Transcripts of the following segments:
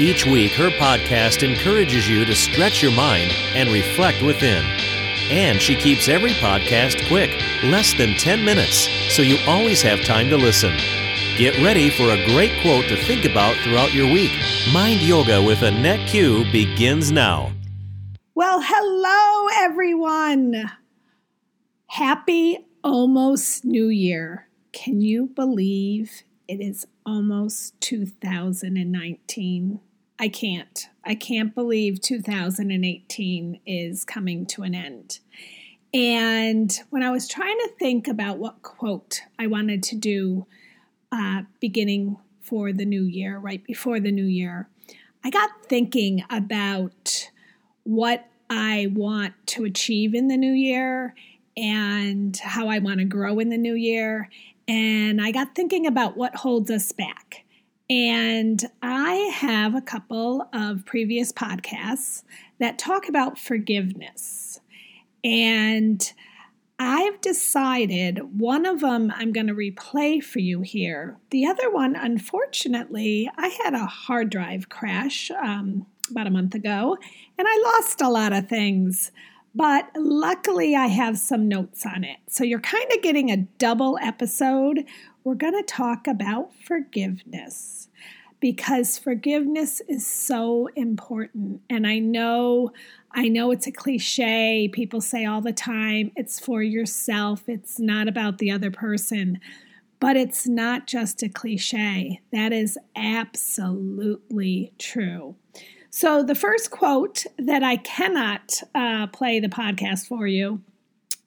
Each week, her podcast encourages you to stretch your mind and reflect within. And she keeps every podcast quick, less than 10 minutes, so you always have time to listen. Get ready for a great quote to think about throughout your week. Mind Yoga with Annette Q begins now. Well, hello, everyone. Happy almost New Year. Can you believe it is almost 2019? I can't. I can't believe 2018 is coming to an end. And when I was trying to think about what quote I wanted to do uh, beginning for the new year, right before the new year, I got thinking about what I want to achieve in the new year and how I want to grow in the new year. And I got thinking about what holds us back. And I have a couple of previous podcasts that talk about forgiveness. And I've decided one of them I'm going to replay for you here. The other one, unfortunately, I had a hard drive crash um, about a month ago and I lost a lot of things. But luckily, I have some notes on it. So you're kind of getting a double episode. We're going to talk about forgiveness because forgiveness is so important. And I know I know it's a cliche. People say all the time, it's for yourself. It's not about the other person. But it's not just a cliche. That is absolutely true. So, the first quote that I cannot uh, play the podcast for you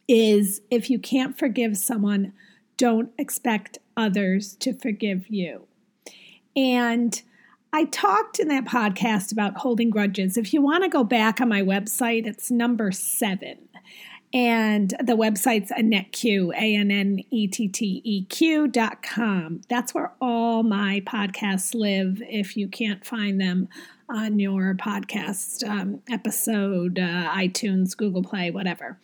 is If you can't forgive someone, don't expect others to forgive you. And I talked in that podcast about holding grudges. If you want to go back on my website, it's number seven. And the website's AnnetteQ, A N N E T T E Q dot com. That's where all my podcasts live if you can't find them on your podcast um, episode, uh, iTunes, Google Play, whatever.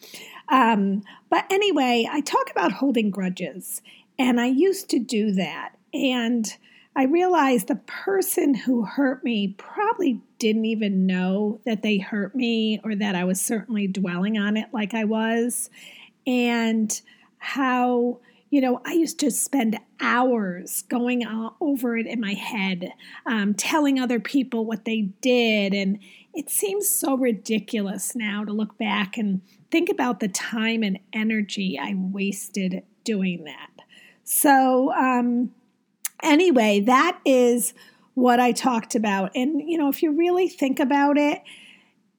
Um, but anyway, I talk about holding grudges, and I used to do that. And I realized the person who hurt me probably didn't even know that they hurt me or that I was certainly dwelling on it like I was. And how, you know, I used to spend hours going over it in my head, um, telling other people what they did. And it seems so ridiculous now to look back and think about the time and energy I wasted doing that. So, um, Anyway, that is what I talked about. And, you know, if you really think about it,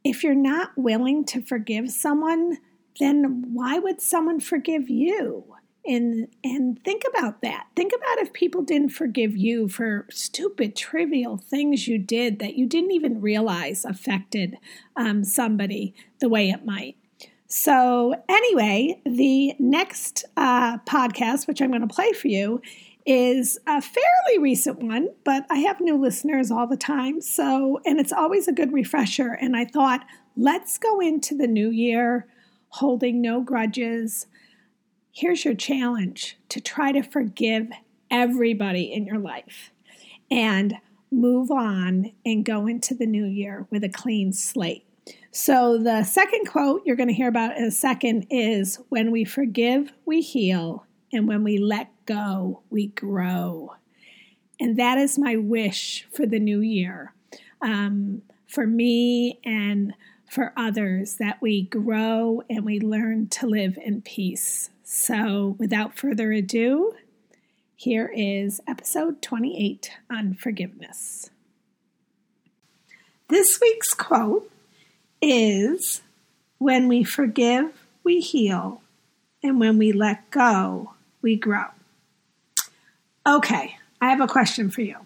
if you're not willing to forgive someone, then why would someone forgive you? And and think about that. Think about if people didn't forgive you for stupid, trivial things you did that you didn't even realize affected um, somebody the way it might. So, anyway, the next uh, podcast, which I'm going to play for you, is a fairly recent one, but I have new listeners all the time. So, and it's always a good refresher. And I thought, let's go into the new year holding no grudges. Here's your challenge to try to forgive everybody in your life and move on and go into the new year with a clean slate. So, the second quote you're going to hear about in a second is When we forgive, we heal, and when we let go, we grow. And that is my wish for the new year. Um, for me and for others, that we grow and we learn to live in peace. So, without further ado, here is episode 28 on forgiveness. This week's quote is When we forgive, we heal, and when we let go, we grow. Okay, I have a question for you.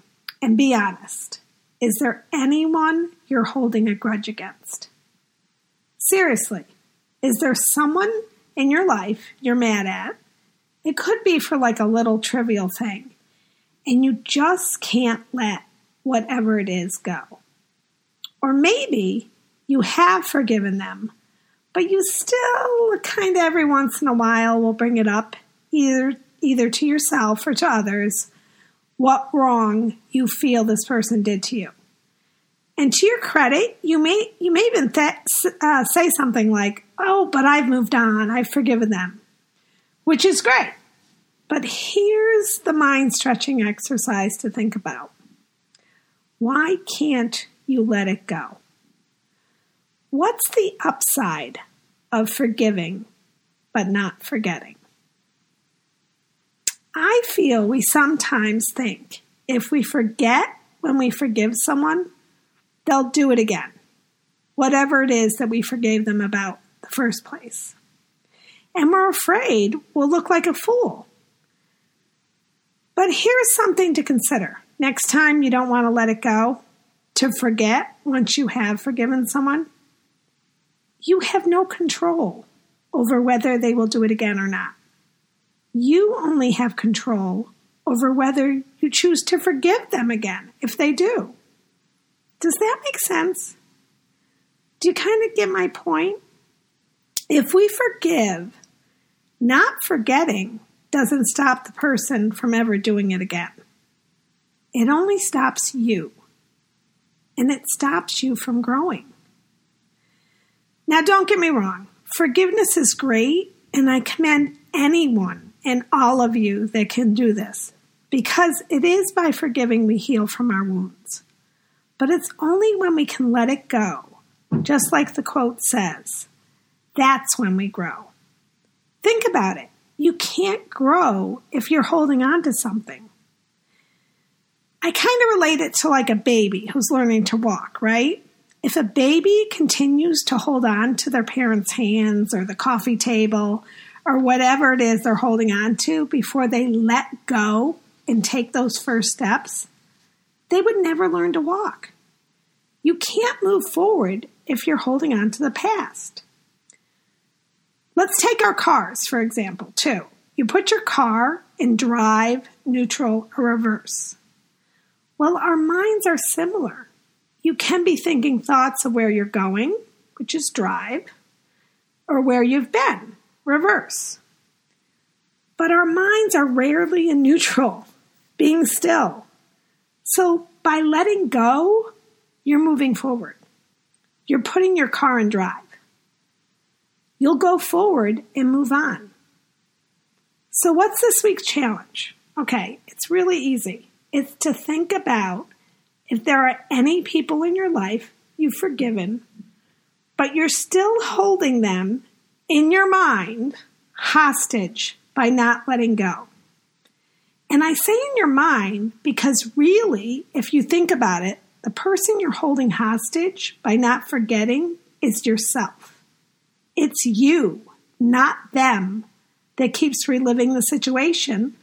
And be honest. Is there anyone you're holding a grudge against? Seriously, Is there someone in your life you're mad at? It could be for like a little trivial thing, and you just can't let whatever it is go. Or maybe you have forgiven them, but you still kind of every once in a while will bring it up, either either to yourself or to others, what wrong you feel this person did to you. And to your credit, you may you may even th- uh, say something like, "Oh, but I've moved on. I've forgiven them," which is great. But here's the mind stretching exercise to think about. Why can't you let it go? What's the upside of forgiving but not forgetting? I feel we sometimes think if we forget when we forgive someone, they'll do it again, whatever it is that we forgave them about the first place. And we're afraid we'll look like a fool. But here's something to consider. Next time you don't want to let it go, to forget once you have forgiven someone, you have no control over whether they will do it again or not. You only have control over whether you choose to forgive them again if they do. Does that make sense? Do you kind of get my point? If we forgive, not forgetting doesn't stop the person from ever doing it again. It only stops you, and it stops you from growing. Now, don't get me wrong, forgiveness is great, and I commend anyone and all of you that can do this because it is by forgiving we heal from our wounds. But it's only when we can let it go, just like the quote says, that's when we grow. Think about it. You can't grow if you're holding on to something. I kind of relate it to like a baby who's learning to walk, right? If a baby continues to hold on to their parents' hands or the coffee table or whatever it is they're holding on to before they let go and take those first steps, they would never learn to walk. You can't move forward if you're holding on to the past. Let's take our cars, for example, too. You put your car in drive, neutral, or reverse. Well, our minds are similar. You can be thinking thoughts of where you're going, which is drive, or where you've been, reverse. But our minds are rarely in neutral, being still. So by letting go, you're moving forward. You're putting your car in drive. You'll go forward and move on. So, what's this week's challenge? Okay, it's really easy. It's to think about if there are any people in your life you've forgiven, but you're still holding them in your mind hostage by not letting go. And I say in your mind because really, if you think about it, the person you're holding hostage by not forgetting is yourself. It's you, not them, that keeps reliving the situation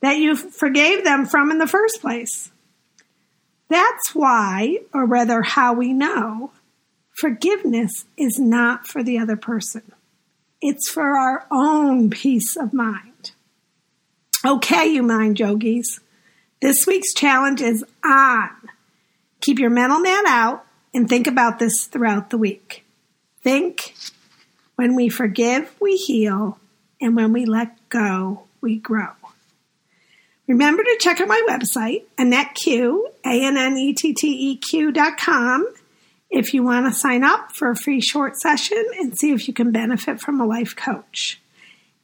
that you forgave them from in the first place. That's why, or rather, how we know forgiveness is not for the other person. It's for our own peace of mind. Okay, you mind yogis. This week's challenge is on. Keep your mental man out and think about this throughout the week. Think when we forgive, we heal, and when we let go, we grow. Remember to check out my website, AnnetteQ, A-N-N-E-T-T-E-Q dot com, if you want to sign up for a free short session and see if you can benefit from a life coach.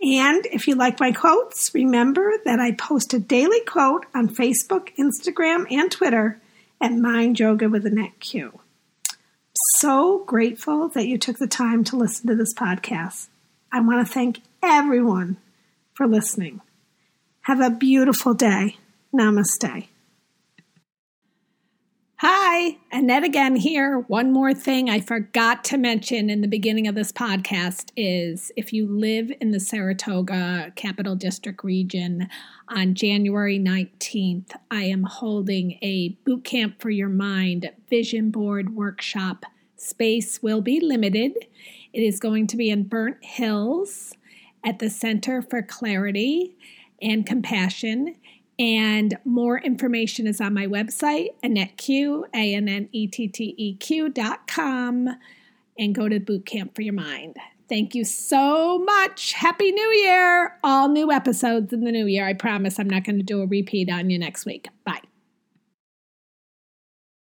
And if you like my quotes, remember that I post a daily quote on Facebook, Instagram, and Twitter at Mind Yoga with Annette Q. So grateful that you took the time to listen to this podcast. I want to thank everyone for listening. Have a beautiful day. Namaste. Hi, Annette again here. One more thing I forgot to mention in the beginning of this podcast is if you live in the Saratoga Capital District region on January 19th, I am holding a Boot Camp for Your Mind vision board workshop Space will be limited. It is going to be in Burnt Hills at the Center for Clarity and Compassion. And more information is on my website, AnnetteQ, A N N E T T E Q dot com, and go to Boot Camp for Your Mind. Thank you so much. Happy New Year. All new episodes in the new year. I promise I'm not going to do a repeat on you next week. Bye.